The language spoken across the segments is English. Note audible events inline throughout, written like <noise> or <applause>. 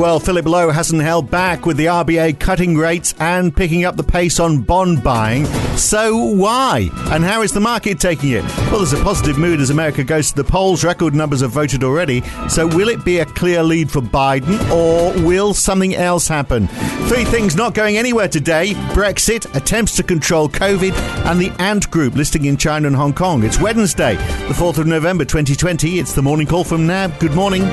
Well, Philip Lowe hasn't held back with the RBA cutting rates and picking up the pace on bond buying. So why? And how is the market taking it? Well, there's a positive mood as America goes to the polls. Record numbers have voted already. So will it be a clear lead for Biden or will something else happen? Three things not going anywhere today Brexit, attempts to control COVID, and the Ant Group listing in China and Hong Kong. It's Wednesday, the 4th of November 2020. It's the morning call from NAB. Good morning.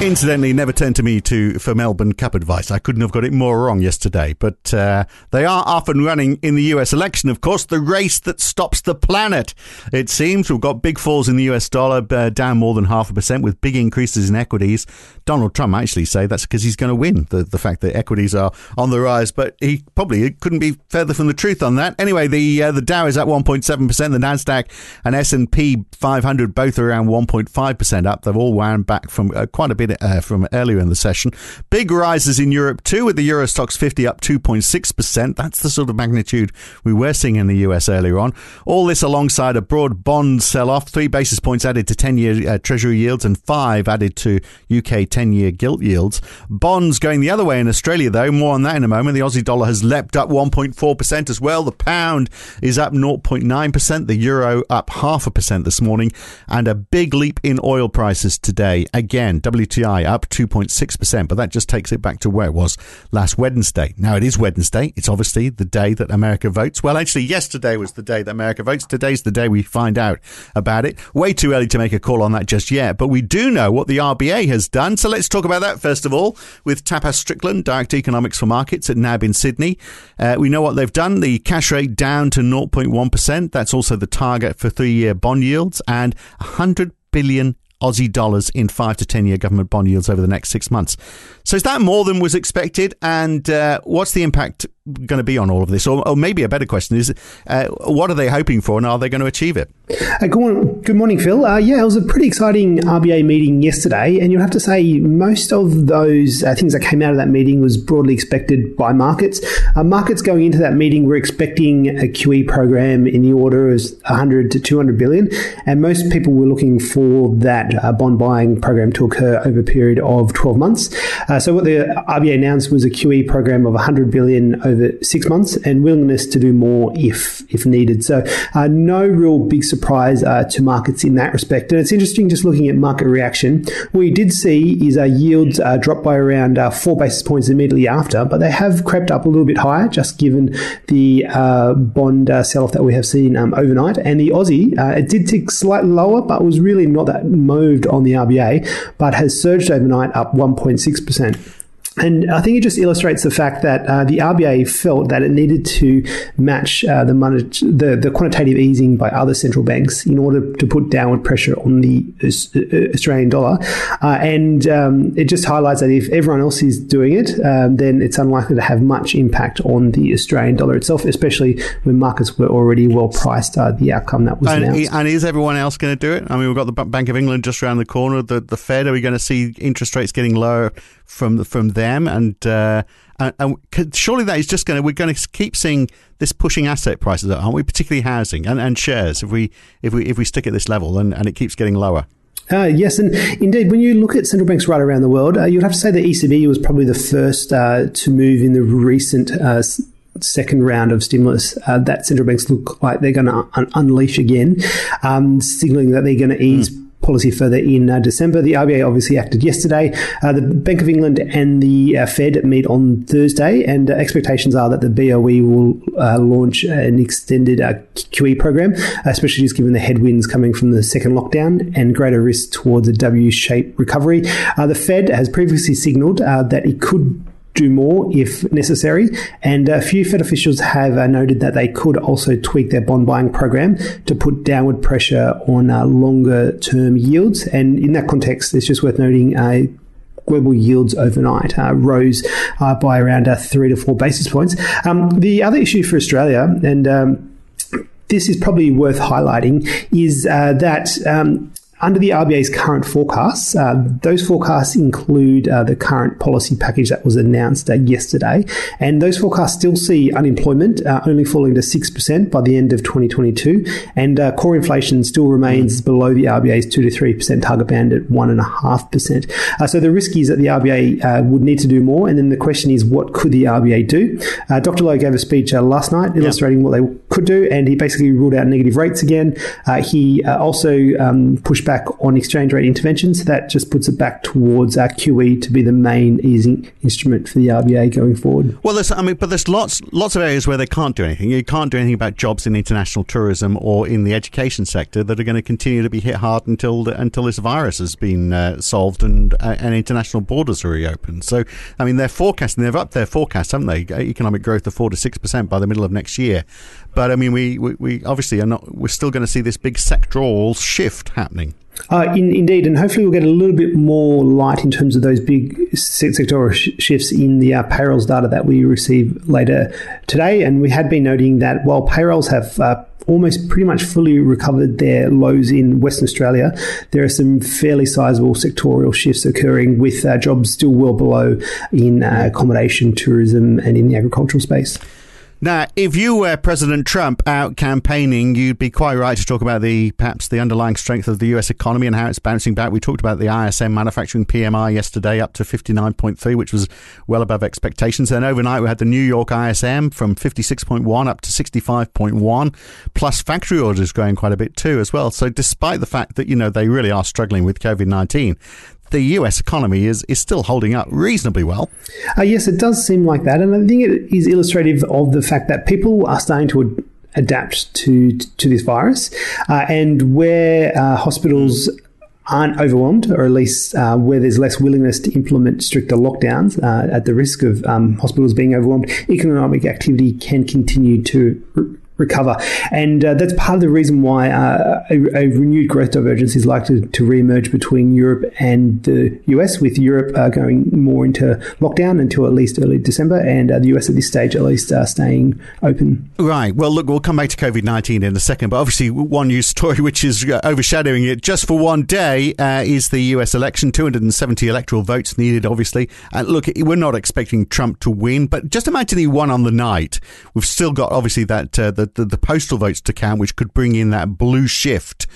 Incidentally, never turn to me to for Melbourne Cup advice. I couldn't have got it more wrong yesterday. But uh, they are up and running in the US election, of course, the race that stops the planet. It seems we've got big falls in the US dollar, uh, down more than half a percent, with big increases in equities. Donald Trump actually say that's because he's going to win. The the fact that equities are on the rise, but he probably couldn't be further from the truth on that. Anyway, the uh, the Dow is at 1.7 percent. The Nasdaq and S and P 500 both are around 1.5 percent up. They've all wound back from uh, quite a bit uh, from earlier in the session. Big rises in Europe too, with the Euro Stoxx 50 up 2.6%. That's the sort of magnitude we were seeing in the US earlier on. All this alongside a broad bond sell off, three basis points added to 10 year uh, Treasury yields and five added to UK 10 year gilt yields. Bonds going the other way in Australia, though. More on that in a moment. The Aussie dollar has leapt up 1.4% as well. The pound is up 0.9%. The euro up half a percent this morning. And a big leap in oil prices today. Again, WTI up up 2.6%, but that just takes it back to where it was last Wednesday. Now, it is Wednesday. It's obviously the day that America votes. Well, actually, yesterday was the day that America votes. Today's the day we find out about it. Way too early to make a call on that just yet, but we do know what the RBA has done. So let's talk about that first of all with Tapas Strickland, Director Economics for Markets at NAB in Sydney. Uh, we know what they've done. The cash rate down to 0.1%. That's also the target for three year bond yields and 100 billion Aussie dollars in five to 10 year government bond yields over the next six months. So, is that more than was expected? And uh, what's the impact going to be on all of this? Or, or maybe a better question is uh, what are they hoping for and are they going to achieve it? Uh, good, morning, good, morning, Phil. Uh, yeah, it was a pretty exciting RBA meeting yesterday. And you'll have to say most of those uh, things that came out of that meeting was broadly expected by markets. Uh, markets going into that meeting were expecting a QE program in the order of 100 to 200 billion. And most people were looking for that uh, bond buying program to occur over a period of 12 months. so what the RBA announced was a QE program of 100 billion over over six months and willingness to do more if if needed. So uh, no real big surprise uh, to markets in that respect. And it's interesting just looking at market reaction. What we did see is uh, yields uh, drop by around uh, four basis points immediately after, but they have crept up a little bit higher just given the uh, bond sell-off that we have seen um, overnight. And the Aussie, it did tick slightly lower, but was really not that moved on the RBA, but has surged overnight up 1.6%. And I think it just illustrates the fact that uh, the RBA felt that it needed to match uh, the, money, the, the quantitative easing by other central banks in order to put downward pressure on the uh, Australian dollar. Uh, and um, it just highlights that if everyone else is doing it, um, then it's unlikely to have much impact on the Australian dollar itself, especially when markets were already well priced uh, the outcome that was and, announced. And is everyone else going to do it? I mean, we've got the Bank of England just around the corner. The, the Fed, are we going to see interest rates getting lower from from them, and uh, and, and surely that is just going to we're going to keep seeing this pushing asset prices, aren't we? Particularly housing and, and shares. If we if we if we stick at this level and, and it keeps getting lower. Uh, yes, and indeed, when you look at central banks right around the world, uh, you'd have to say the ECB was probably the first uh, to move in the recent uh, second round of stimulus. Uh, that central banks look like they're going to un- unleash again, um, signaling that they're going to ease. Mm policy further in uh, December. The RBA obviously acted yesterday. Uh, the Bank of England and the uh, Fed meet on Thursday, and uh, expectations are that the BOE will uh, launch an extended uh, QE program, especially just given the headwinds coming from the second lockdown and greater risk towards a W-shaped recovery. the Fed has previously signalled that it could do more if necessary. And a few Fed officials have uh, noted that they could also tweak their bond buying program to put downward pressure on uh, longer term yields. And in that context, it's just worth noting uh, global yields overnight uh, rose uh, by around uh, three to four basis points. Um, the other issue for Australia, and um, this is probably worth highlighting, is uh, that um, under the RBA's current forecasts, uh, those forecasts include uh, the current policy package that was announced uh, yesterday, and those forecasts still see unemployment uh, only falling to six percent by the end of 2022, and uh, core inflation still remains below the RBA's two to three percent target band at one and a half percent. Uh, so the risk is that the RBA would need to do more, and then the question is, what could the RBA do? Dr. Lowe gave a speech last night illustrating yeah. what they could do, and he basically ruled out negative rates again. he also um, pushed back on exchange rate interventions. That just puts it back towards our QE to be the main easing instrument for the RBA going forward. Well, there's, I mean, but there's lots, lots of areas where they can't do anything. You can't do anything about jobs in international tourism or in the education sector that are going to continue to be hit hard until the, until this virus has been uh, solved and uh, and international borders are reopened. So, I mean, they're forecasting, they've upped their forecast, haven't they? Economic growth of four to six percent by the middle of next year. But I mean, we, we, we obviously are not. We're still going to see this big sectoral shift happening. Uh, in, indeed, and hopefully we'll get a little bit more light in terms of those big sectoral sh- shifts in the uh, payrolls data that we receive later today. And we had been noting that while payrolls have uh, almost pretty much fully recovered their lows in Western Australia, there are some fairly sizable sectorial shifts occurring with uh, jobs still well below in uh, accommodation, tourism, and in the agricultural space. Now, if you were President Trump out campaigning, you'd be quite right to talk about the perhaps the underlying strength of the U.S. economy and how it's bouncing back. We talked about the ISM manufacturing PMI yesterday, up to fifty nine point three, which was well above expectations. Then overnight, we had the New York ISM from fifty six point one up to sixty five point one, plus factory orders growing quite a bit too as well. So, despite the fact that you know they really are struggling with COVID nineteen, the US economy is, is still holding up reasonably well. Uh, yes, it does seem like that. And I think it is illustrative of the fact that people are starting to adapt to, to this virus. Uh, and where uh, hospitals aren't overwhelmed, or at least uh, where there's less willingness to implement stricter lockdowns uh, at the risk of um, hospitals being overwhelmed, economic activity can continue to recover. And uh, that's part of the reason why uh, a, a, renewed growth divergence is likely to re-emerge between Europe and the US, with Europe uh, going more into lockdown until at least early December, and uh, the US at this stage at least uh, staying open. Right. Well, look, we'll come back to COVID 19 in a second, but obviously, one news story <laughs> which is uh, overshadowing it just for one day is the US election. 270 electoral votes needed, obviously. And look, we're not expecting Trump to win, but just imagine he won on the night. We've still got, obviously, that the the, the postal votes to count, which could bring in that blue shift.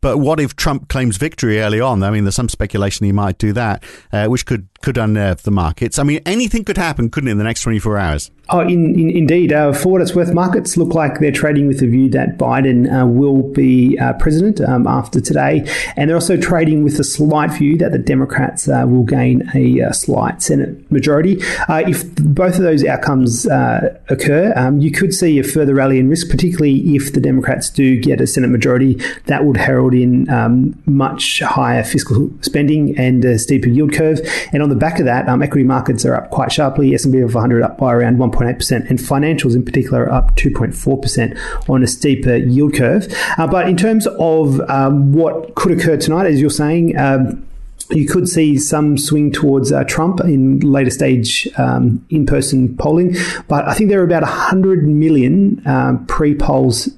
But what if Trump claims victory early on? I mean, there's some speculation he might do that, uh, which could could unnerve the markets. I mean, anything could happen, couldn't it, in the next 24 hours? Oh, in, in, indeed. Uh, for what it's worth, markets look like they're trading with the view that Biden uh, will be uh, president um, after today. And they're also trading with a slight view that the Democrats uh, will gain a, uh, slight Senate majority. Uh, if both of those outcomes occur, um, you could see a further rally in risk, particularly if the Democrats do get a Senate majority. That would herald in um, much higher fiscal spending and a steeper yield curve. And on the back of that, um, equity markets are up quite sharply. S&P 500 up by around 1.8%, and financials in particular are up 2.4% on a steeper yield curve. Uh, but in terms of um, what could occur tonight, as you're saying, um, you could see some swing towards uh, Trump in later stage um, in person polling, but I think there are about 100 million um, pre polls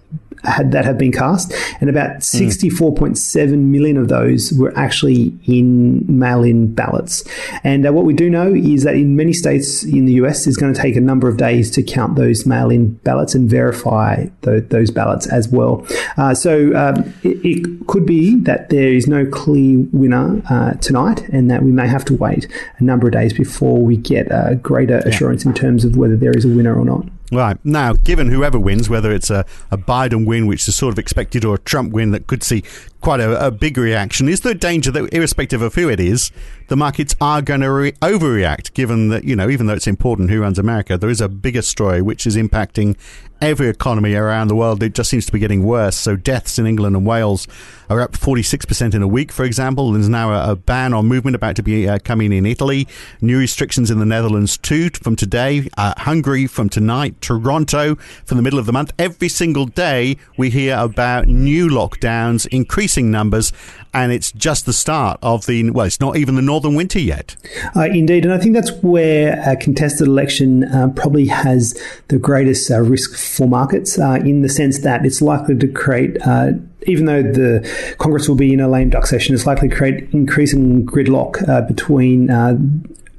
had that have been cast, and about 64.7 mm. million of those were actually in mail-in ballots. And uh, what we do know is that in many states in the US, it's going to take a number of days to count those mail-in ballots and verify the, those ballots as well. Uh, so um, it, it, could be that there is no clear winner uh, tonight, and that we may have to wait a number of days before we get a greater assurance in terms of whether there is a winner or not. Right. Now, given whoever wins, whether it's a, a Biden win, which is sort of expected, or a Trump win that could see quite a, a big reaction, is there a danger that, irrespective of who it is, the markets are going to re- overreact, given that, you know, even though it's important who runs America, there is a bigger story which is impacting every economy around the world. It just seems to be getting worse. So deaths in England and Wales are up 46% in a week, for example. There's now a, a ban on movement about to be uh, coming in Italy. New restrictions in the Netherlands too from today. Uh, Hungary from tonight. Toronto from the middle of the month. Every single day we hear about new lockdowns, increasing increasing numbers, and it's just the start of the well, it's not even the northern winter yet. Uh, indeed, and I think that's where a contested election uh, probably has the greatest uh, risk for markets, uh, in the sense that it's likely to create uh, even though the Congress will be in a lame duck session, it's likely to create increasing gridlock uh, between uh,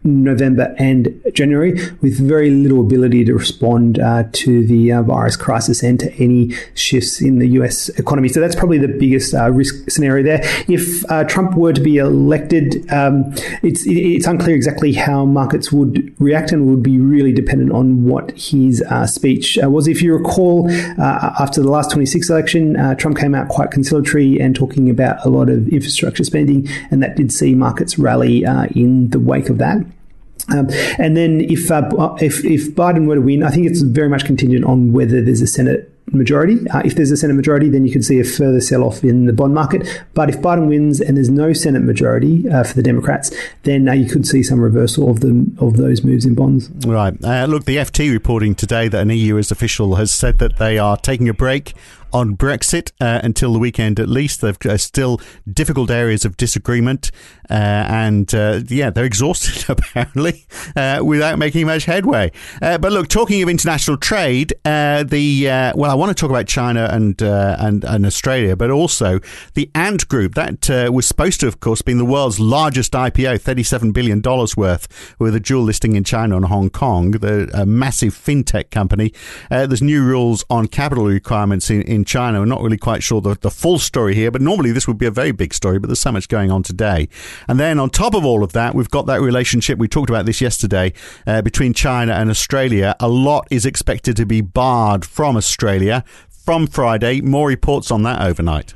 November and January, with very little ability to respond uh, to the uh, virus crisis and to any shifts in the US economy. So that's probably the biggest uh, risk scenario there. If uh, Trump were to be elected, um, it's it's unclear exactly how markets would react and would be really dependent on what his uh, speech uh, was. If you recall, after the last 26 election, Trump came out quite conciliatory and talking about a lot of infrastructure spending, and that did see markets rally in the wake of that. Um, and then if, uh, if if Biden were to win, I think it's very much contingent on whether there's a Senate majority. Uh, if there's a Senate majority, then you could see a further sell off in the bond market. But if Biden wins and there's no Senate majority uh, for the Democrats, then uh, you could see some reversal of the of those moves in bonds. Right. Uh, look, the FT reporting today that an EU official has said that they are taking a break on Brexit uh, until the weekend at least. There's uh, still difficult areas of disagreement, uh, and uh, yeah, they're exhausted <laughs> apparently uh, without making much headway. Uh, but look, talking of international trade, the well, I want to talk about China and and, and Australia, but also the Ant Group that was supposed to, of course, be the world's largest IPO, thirty-seven billion dollars worth, with a dual listing in China and Hong Kong, the massive fintech company. there's new rules on capital requirements in, in China. We're not really quite sure the, the full story here, but normally this would be a very big story, but there's so much going on today. And then on top of all of that, we've got that relationship. We talked about this yesterday uh, between China and Australia. A lot is expected to be barred from Australia from Friday. More reports on that overnight.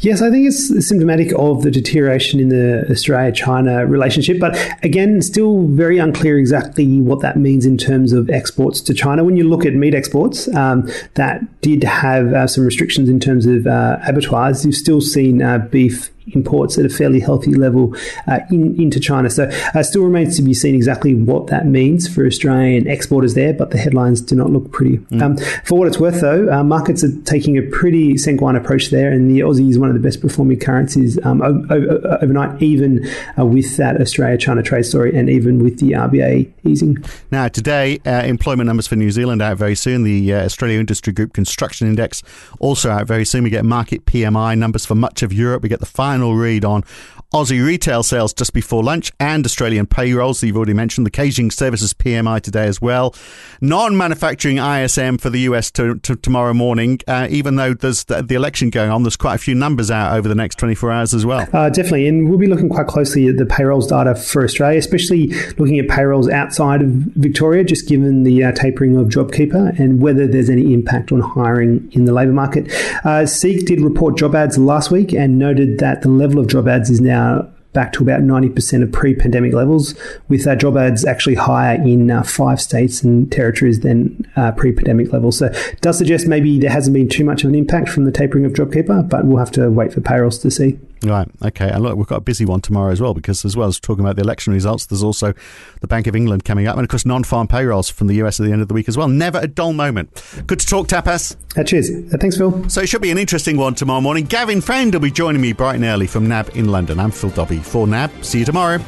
Yes, I think it's symptomatic of the deterioration in the Australia China relationship. But again, still very unclear exactly what that means in terms of exports to China. When you look at meat exports, um, that did have uh, some restrictions in terms of uh, abattoirs. You've still seen uh, beef imports at a fairly healthy level uh, in, into China. So uh, still remains to be seen exactly what that means for Australian exporters there, but the headlines do not look pretty. Mm. Um, for what it's worth, though, uh, markets are taking a pretty sanguine approach there, and the Aussie is one of the best performing currencies um, overnight, even uh, with that Australia-China trade story, and even with the RBA easing. Now, today, uh, employment numbers for New Zealand out very soon. The uh, Australia Industry Group Construction Index also out very soon. We get Markit PMI numbers for much of Europe. We get the final final read on Aussie retail sales just before lunch and Australian payrolls you've already mentioned. The Caixin Services PMI today as well. Non manufacturing ISM for the US to, to tomorrow morning. Uh, even though there's the, the, election going on, there's quite a few numbers out over the next 24 hours as well. Uh, definitely. And we'll be looking quite closely at the payrolls data for Australia, especially looking at payrolls outside of Victoria, just given the uh, tapering of JobKeeper and whether there's any impact on hiring in the labour market. Uh, Seek did report job ads last week and noted that the level of job ads is now back to about 90% of pre pandemic levels, with uh, job ads actually higher in uh, five states and territories than uh, pre pandemic levels. So it does suggest maybe there hasn't been too much of an impact from the tapering of JobKeeper, but we'll have to wait for payrolls to see. Right. Okay. And look, we've got a busy one tomorrow as well because, as well as talking about the election results, there's also the Bank of England coming up, and of course, non-farm payrolls from the US at the end of the week as well. Never a dull moment. Good to talk, Tapas. Uh, cheers. Uh, thanks, Phil. So it should be an interesting one tomorrow morning. Gavin Friend will be joining me bright and early from NAB in London. I'm Phil Dobbie for NAB. See you tomorrow.